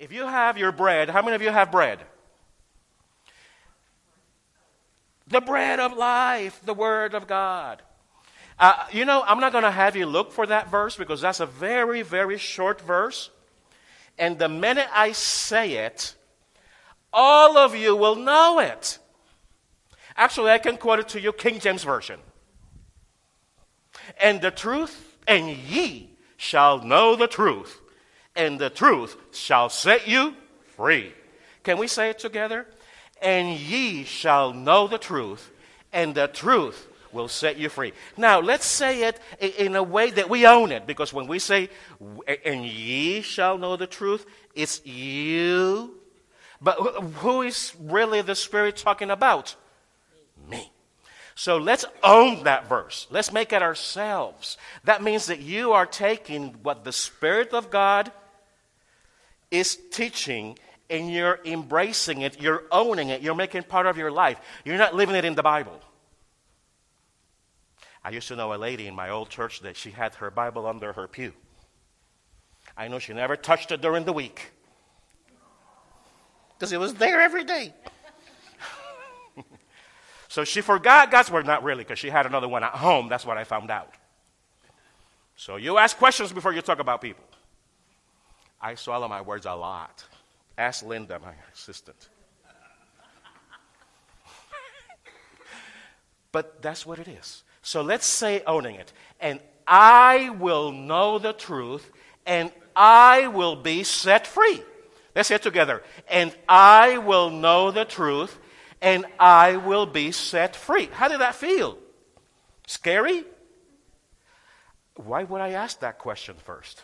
If you have your bread, how many of you have bread? The bread of life, the Word of God. Uh, you know, I'm not going to have you look for that verse because that's a very, very short verse. And the minute I say it, all of you will know it. Actually, I can quote it to you, King James Version. And the truth, and ye shall know the truth, and the truth shall set you free. Can we say it together? and ye shall know the truth, and the truth will set you free. Now, let's say it in a way that we own it, because when we say, and ye shall know the truth, it's you. But who is really the Spirit talking about? Me. So let's own that verse. Let's make it ourselves. That means that you are taking what the Spirit of God is teaching and you're embracing it, you're owning it, you're making part of your life. You're not living it in the Bible. I used to know a lady in my old church that she had her Bible under her pew. I know she never touched it during the week because it was there every day. so she forgot God's word, not really, because she had another one at home. That's what I found out. So you ask questions before you talk about people. I swallow my words a lot. Ask Linda, my assistant. but that's what it is. So let's say owning it. And I will know the truth, and I will be set free. Let's say it together. And I will know the truth, and I will be set free. How did that feel? Scary? Why would I ask that question first?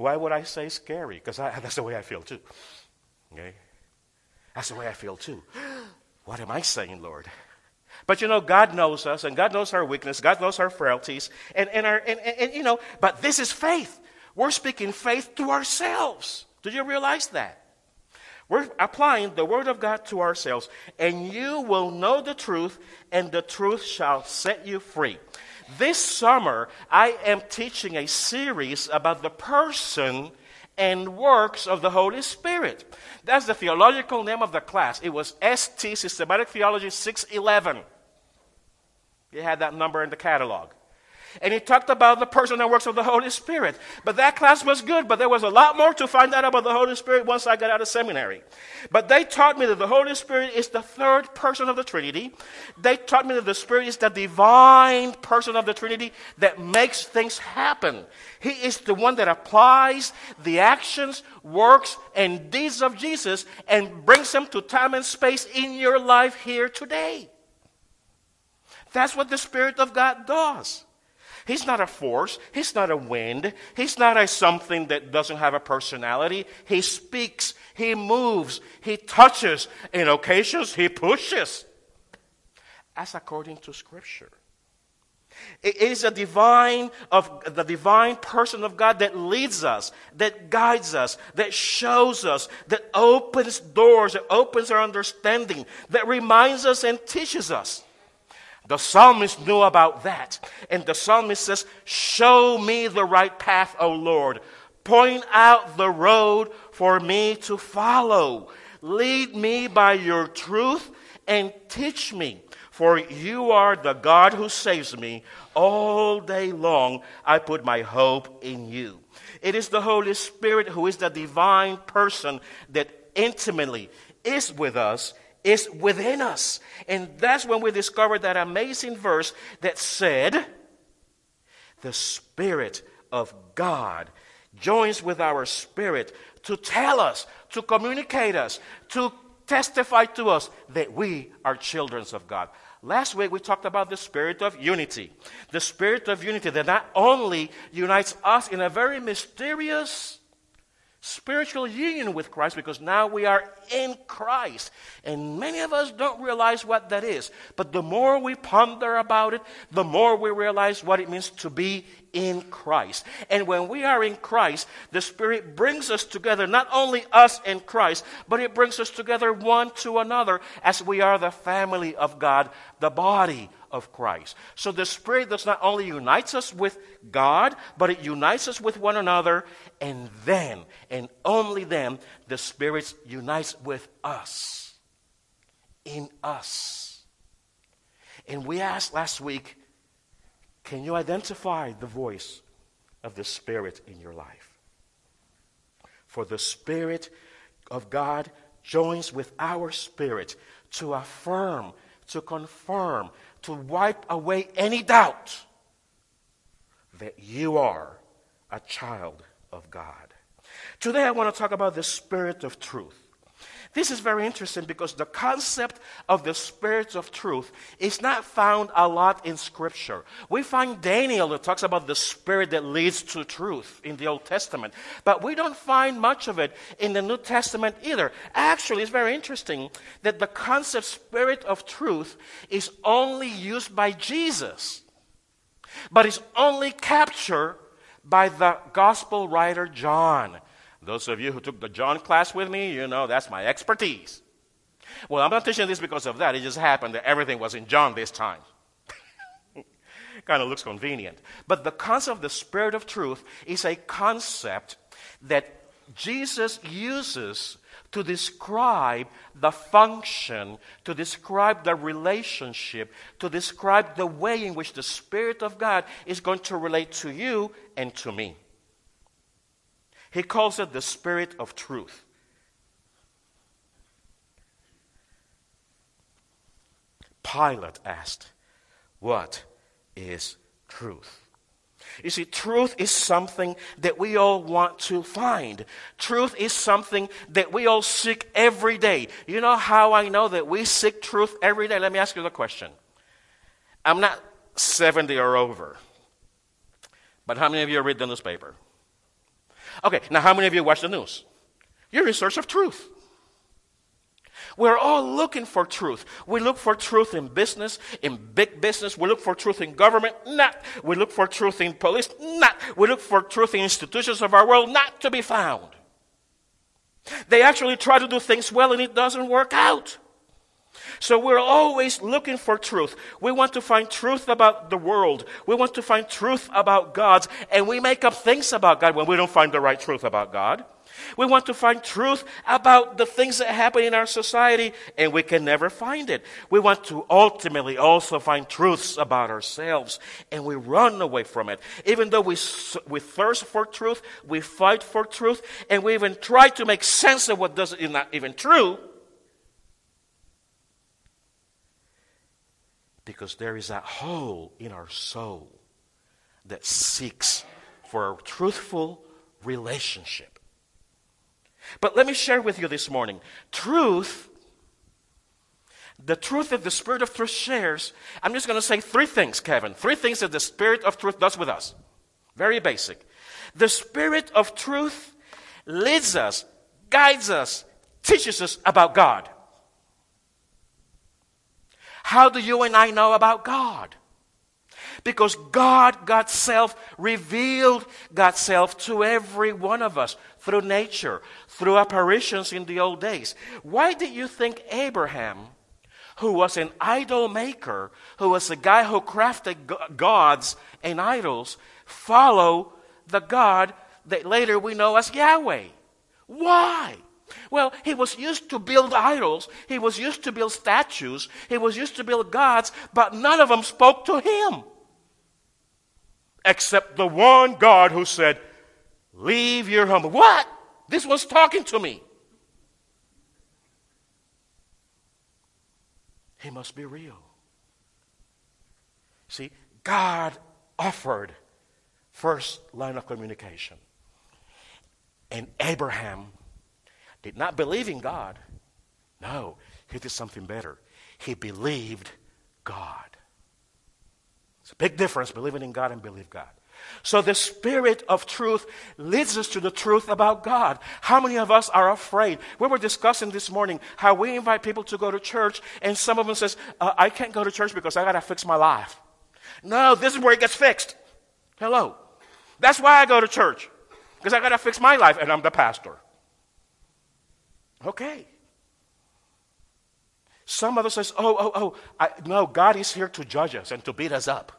Why would I say scary? Because that's the way I feel too. Okay? That's the way I feel too. What am I saying, Lord? But you know, God knows us, and God knows our weakness, God knows our frailties, and, and, our, and, and, and you know, but this is faith. We're speaking faith to ourselves. Did you realize that? We're applying the Word of God to ourselves, and you will know the truth, and the truth shall set you free. This summer, I am teaching a series about the person and works of the Holy Spirit. That's the theological name of the class. It was ST, Systematic Theology 611. You had that number in the catalog. And he talked about the person and works of the Holy Spirit. But that class was good, but there was a lot more to find out about the Holy Spirit once I got out of seminary. But they taught me that the Holy Spirit is the third person of the Trinity. They taught me that the Spirit is the divine person of the Trinity that makes things happen. He is the one that applies the actions, works, and deeds of Jesus and brings them to time and space in your life here today. That's what the Spirit of God does. He's not a force. He's not a wind. He's not a something that doesn't have a personality. He speaks. He moves. He touches. In occasions, he pushes. As according to Scripture. It is a divine of the divine person of God that leads us, that guides us, that shows us, that opens doors, that opens our understanding, that reminds us and teaches us. The psalmist knew about that. And the psalmist says, Show me the right path, O Lord. Point out the road for me to follow. Lead me by your truth and teach me. For you are the God who saves me. All day long I put my hope in you. It is the Holy Spirit who is the divine person that intimately is with us is within us. And that's when we discovered that amazing verse that said, The Spirit of God joins with our spirit to tell us, to communicate us, to testify to us that we are children of God. Last week we talked about the spirit of unity. The spirit of unity that not only unites us in a very mysterious spiritual union with Christ because now we are in Christ. And many of us don't realize what that is. But the more we ponder about it, the more we realize what it means to be in Christ. And when we are in Christ, the Spirit brings us together, not only us in Christ, but it brings us together one to another as we are the family of God, the body of Christ. So the Spirit does not only unites us with God, but it unites us with one another, and then, and only then, the Spirit unites with us. In us. And we asked last week, can you identify the voice of the Spirit in your life? For the Spirit of God joins with our spirit to affirm, to confirm, to wipe away any doubt that you are a child of God. Today, I want to talk about the Spirit of truth. This is very interesting because the concept of the Spirit of truth is not found a lot in Scripture. We find Daniel that talks about the Spirit that leads to truth in the Old Testament, but we don't find much of it in the New Testament either. Actually, it's very interesting that the concept Spirit of truth is only used by Jesus, but is only captured by the Gospel writer John. Those of you who took the John class with me, you know that's my expertise. Well, I'm not teaching this because of that. It just happened that everything was in John this time. kind of looks convenient. But the concept of the Spirit of truth is a concept that Jesus uses to describe the function, to describe the relationship, to describe the way in which the Spirit of God is going to relate to you and to me. He calls it the Spirit of truth. Pilate asked, What is truth? You see, truth is something that we all want to find. Truth is something that we all seek every day. You know how I know that we seek truth every day? Let me ask you the question. I'm not 70 or over, but how many of you read the newspaper? Okay, now how many of you watch the news? You're in search of truth. We're all looking for truth. We look for truth in business, in big business. We look for truth in government, not. We look for truth in police, not. We look for truth in institutions of our world, not to be found. They actually try to do things well and it doesn't work out. So we're always looking for truth. We want to find truth about the world. We want to find truth about God. And we make up things about God when we don't find the right truth about God. We want to find truth about the things that happen in our society, and we can never find it. We want to ultimately also find truths about ourselves, and we run away from it. Even though we, we thirst for truth, we fight for truth, and we even try to make sense of what doesn't, is not even true. Because there is that hole in our soul that seeks for a truthful relationship. But let me share with you this morning truth, the truth that the Spirit of truth shares. I'm just going to say three things, Kevin. Three things that the Spirit of truth does with us. Very basic. The Spirit of truth leads us, guides us, teaches us about God. How do you and I know about God? Because God, got self, revealed God's self to every one of us through nature, through apparitions in the old days. Why did you think Abraham, who was an idol maker, who was a guy who crafted gods and idols, follow the God that later we know as Yahweh? Why? Well, he was used to build idols. He was used to build statues. He was used to build gods, but none of them spoke to him. Except the one God who said, Leave your home. What? This one's talking to me. He must be real. See, God offered first line of communication. And Abraham did not believe in God. No, he did something better. He believed God. It's a big difference believing in God and believe God. So the Spirit of truth leads us to the truth about God. How many of us are afraid? We were discussing this morning how we invite people to go to church, and some of them says, uh, "I can't go to church because I got to fix my life." No, this is where it gets fixed. Hello. That's why I go to church, because I got to fix my life, and I'm the pastor. Okay. Some of us says, "Oh, oh, oh, I, no, God is here to judge us and to beat us up."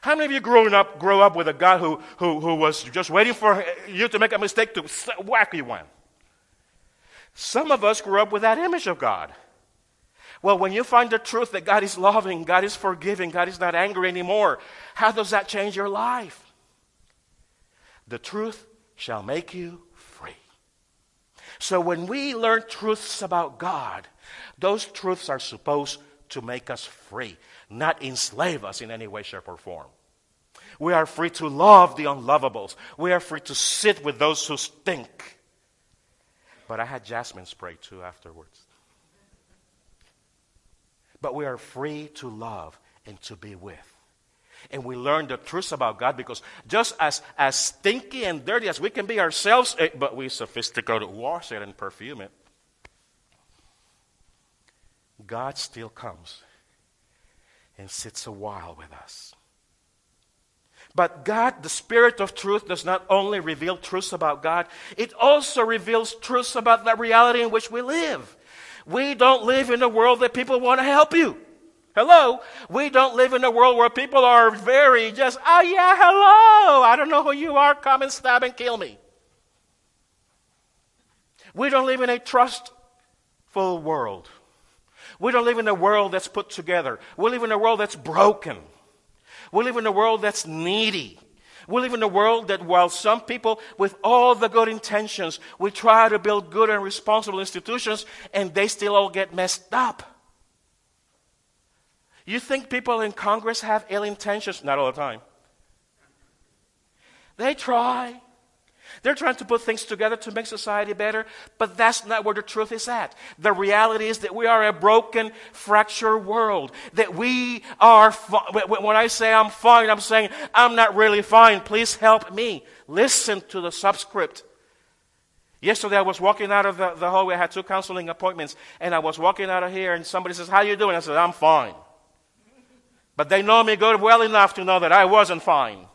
How many of you growing up grow up with a God who, who, who was just waiting for you to make a mistake to whack you one? Some of us grew up with that image of God. Well, when you find the truth that God is loving, God is forgiving, God is not angry anymore, how does that change your life? The truth shall make you. So when we learn truths about God, those truths are supposed to make us free, not enslave us in any way, shape, or form. We are free to love the unlovables. We are free to sit with those who stink. But I had jasmine spray too afterwards. But we are free to love and to be with. And we learn the truth about God because just as, as stinky and dirty as we can be ourselves, eh, but we sophisticated wash it and perfume it. God still comes and sits a while with us. But God, the Spirit of truth, does not only reveal truths about God, it also reveals truths about the reality in which we live. We don't live in a world that people want to help you. Hello? We don't live in a world where people are very just, oh yeah, hello. I don't know who you are. Come and stab and kill me. We don't live in a trustful world. We don't live in a world that's put together. We live in a world that's broken. We live in a world that's needy. We live in a world that while some people with all the good intentions, we try to build good and responsible institutions and they still all get messed up. You think people in Congress have ill intentions? Not all the time. They try. They're trying to put things together to make society better, but that's not where the truth is at. The reality is that we are a broken, fractured world. That we are, when I say I'm fine, I'm saying I'm not really fine. Please help me. Listen to the subscript. Yesterday I was walking out of the, the hallway. I had two counseling appointments, and I was walking out of here, and somebody says, How you doing? I said, I'm fine. But they know me good well enough to know that I wasn't fine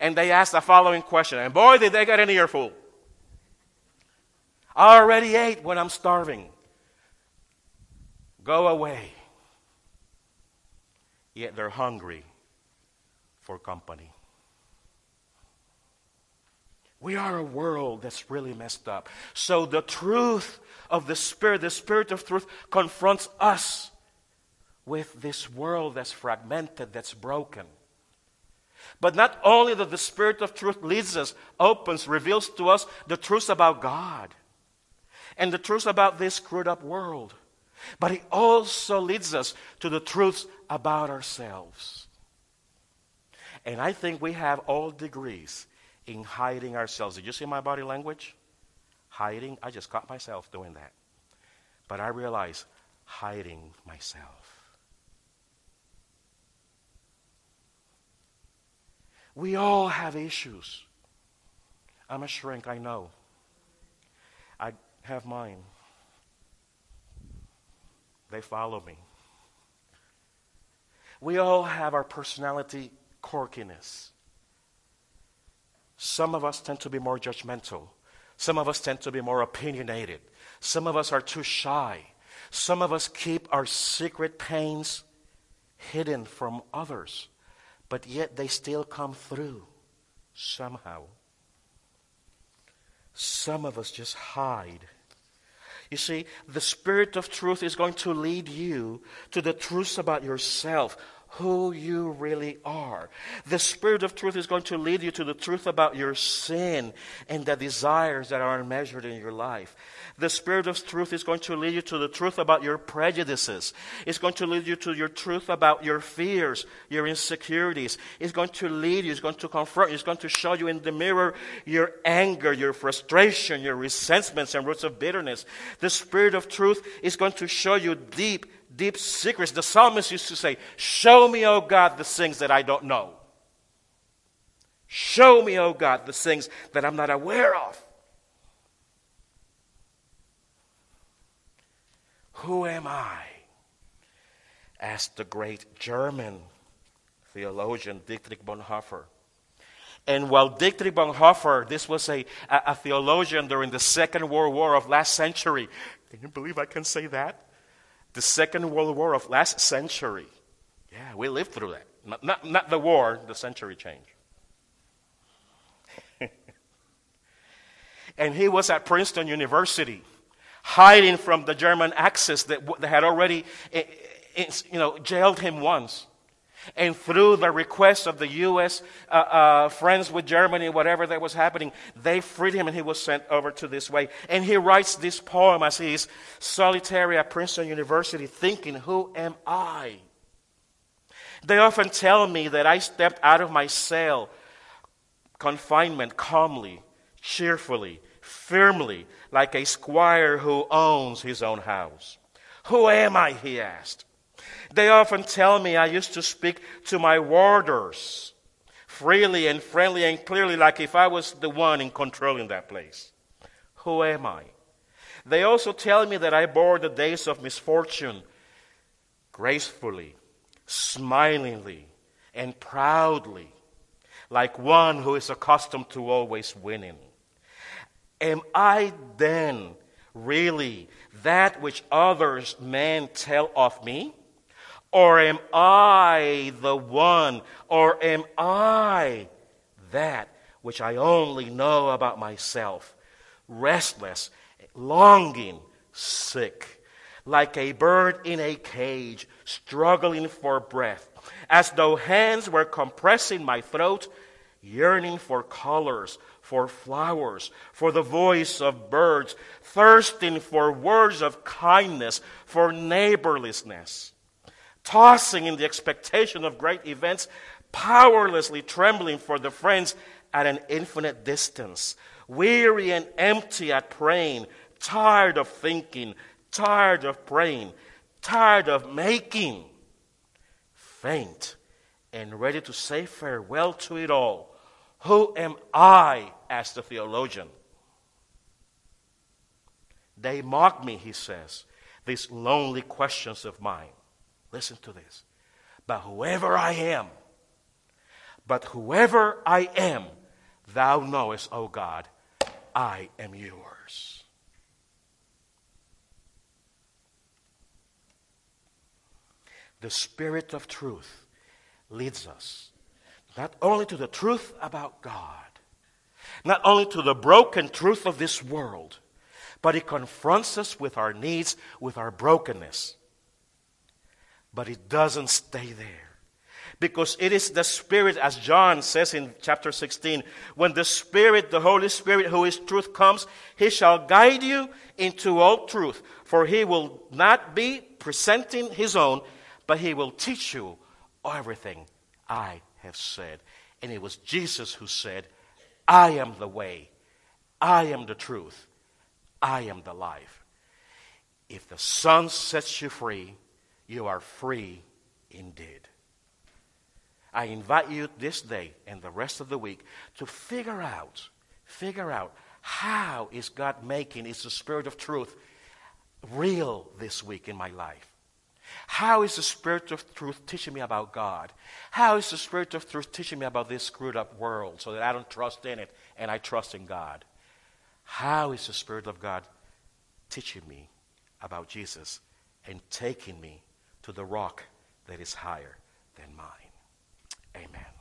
and they asked the following question. And boy, did they get an earful. I already ate when I'm starving. Go away. Yet they're hungry for company. We are a world that's really messed up. So the truth of the Spirit, the Spirit of truth, confronts us with this world that's fragmented, that's broken. But not only that the Spirit of truth leads us, opens, reveals to us the truth about God and the truth about this screwed up world, but He also leads us to the truths about ourselves. And I think we have all degrees in hiding ourselves. Did you see my body language? Hiding. I just caught myself doing that. But I realize hiding myself. We all have issues. I'm a shrink, I know. I have mine. They follow me. We all have our personality quirkiness. Some of us tend to be more judgmental. Some of us tend to be more opinionated. Some of us are too shy. Some of us keep our secret pains hidden from others but yet they still come through somehow. Some of us just hide. You see, the Spirit of truth is going to lead you to the truths about yourself, who you really are. The Spirit of truth is going to lead you to the truth about your sin and the desires that are unmeasured in your life. The Spirit of truth is going to lead you to the truth about your prejudices. It's going to lead you to your truth about your fears, your insecurities. It's going to lead you, it's going to confront you, it's going to show you in the mirror your anger, your frustration, your resentments and roots of bitterness. The Spirit of truth is going to show you deep, deep secrets. The psalmist used to say, Show me, O God, the things that I don't know. Show me, O God, the things that I'm not aware of. Who am I? asked the great German theologian Dietrich Bonhoeffer. And while Dietrich Bonhoeffer, this was a, a, a, theologian during the Second World War of last century. Can you believe I can say that? The Second World War of last century. Yeah, we lived through that. Not, not, not the war, the century change. and he was at Princeton University, hiding from the German Axis that, that had already eh, eh, you know, jailed him once. And through the request of the U.S. Uh, uh, friends with Germany, whatever that was happening, they freed him and he was sent over to this way. And he writes this poem as he's solitary at Princeton University, thinking, Who am I? They often tell me that I stepped out of my cell confinement calmly, cheerfully, firmly, like a squire who owns his own house. Who am I? He asked. They often tell me I used to speak to my warders freely and friendly and clearly, like if I was the one in controlling that place. Who am I? They also tell me that I bore the days of misfortune gracefully, smilingly, and proudly, like one who is accustomed to always winning. Am I then really that which others men tell of me? Or am I the one? Or am I that which I only know about myself? Restless, longing, sick, like a bird in a cage, struggling for breath, as though hands were compressing my throat, yearning for colors, for flowers, for the voice of birds, thirsting for words of kindness, for neighborliness, tossing in the expectation of great events, powerlessly trembling for the friends at an infinite distance, weary and empty at praying, tired of thinking, tired of praying, tired of making, faint, and ready to say farewell to it all. Who am I? asked the theologian. They mock me, he says, these lonely questions of mine. Listen to this. But whoever I am, but whoever I am, thou knowest, O God, I am yours. The Spirit of truth leads us not only to the truth about God, not only to the broken truth of this world, but it confronts us with our needs, with our brokenness. But it doesn't stay there. Because it is the Spirit, as John says in chapter 16, when the Spirit, the Holy Spirit, who is truth, comes, he shall guide you into all truth. For he will not be presenting his own, but he will teach you everything I have said. And it was Jesus who said, I am the way, I am the truth, I am the life. If the Son sets you free, you are free indeed. I invite you this day and the rest of the week to figure out, figure out how is God making is the spirit of truth real this week in my life. How is the Spirit of truth teaching me about God? How is the Spirit of truth teaching me about this screwed up world so that I don't trust in it and I trust in God? How is the Spirit of God teaching me about Jesus and taking me to the rock that is higher than mine? Amen.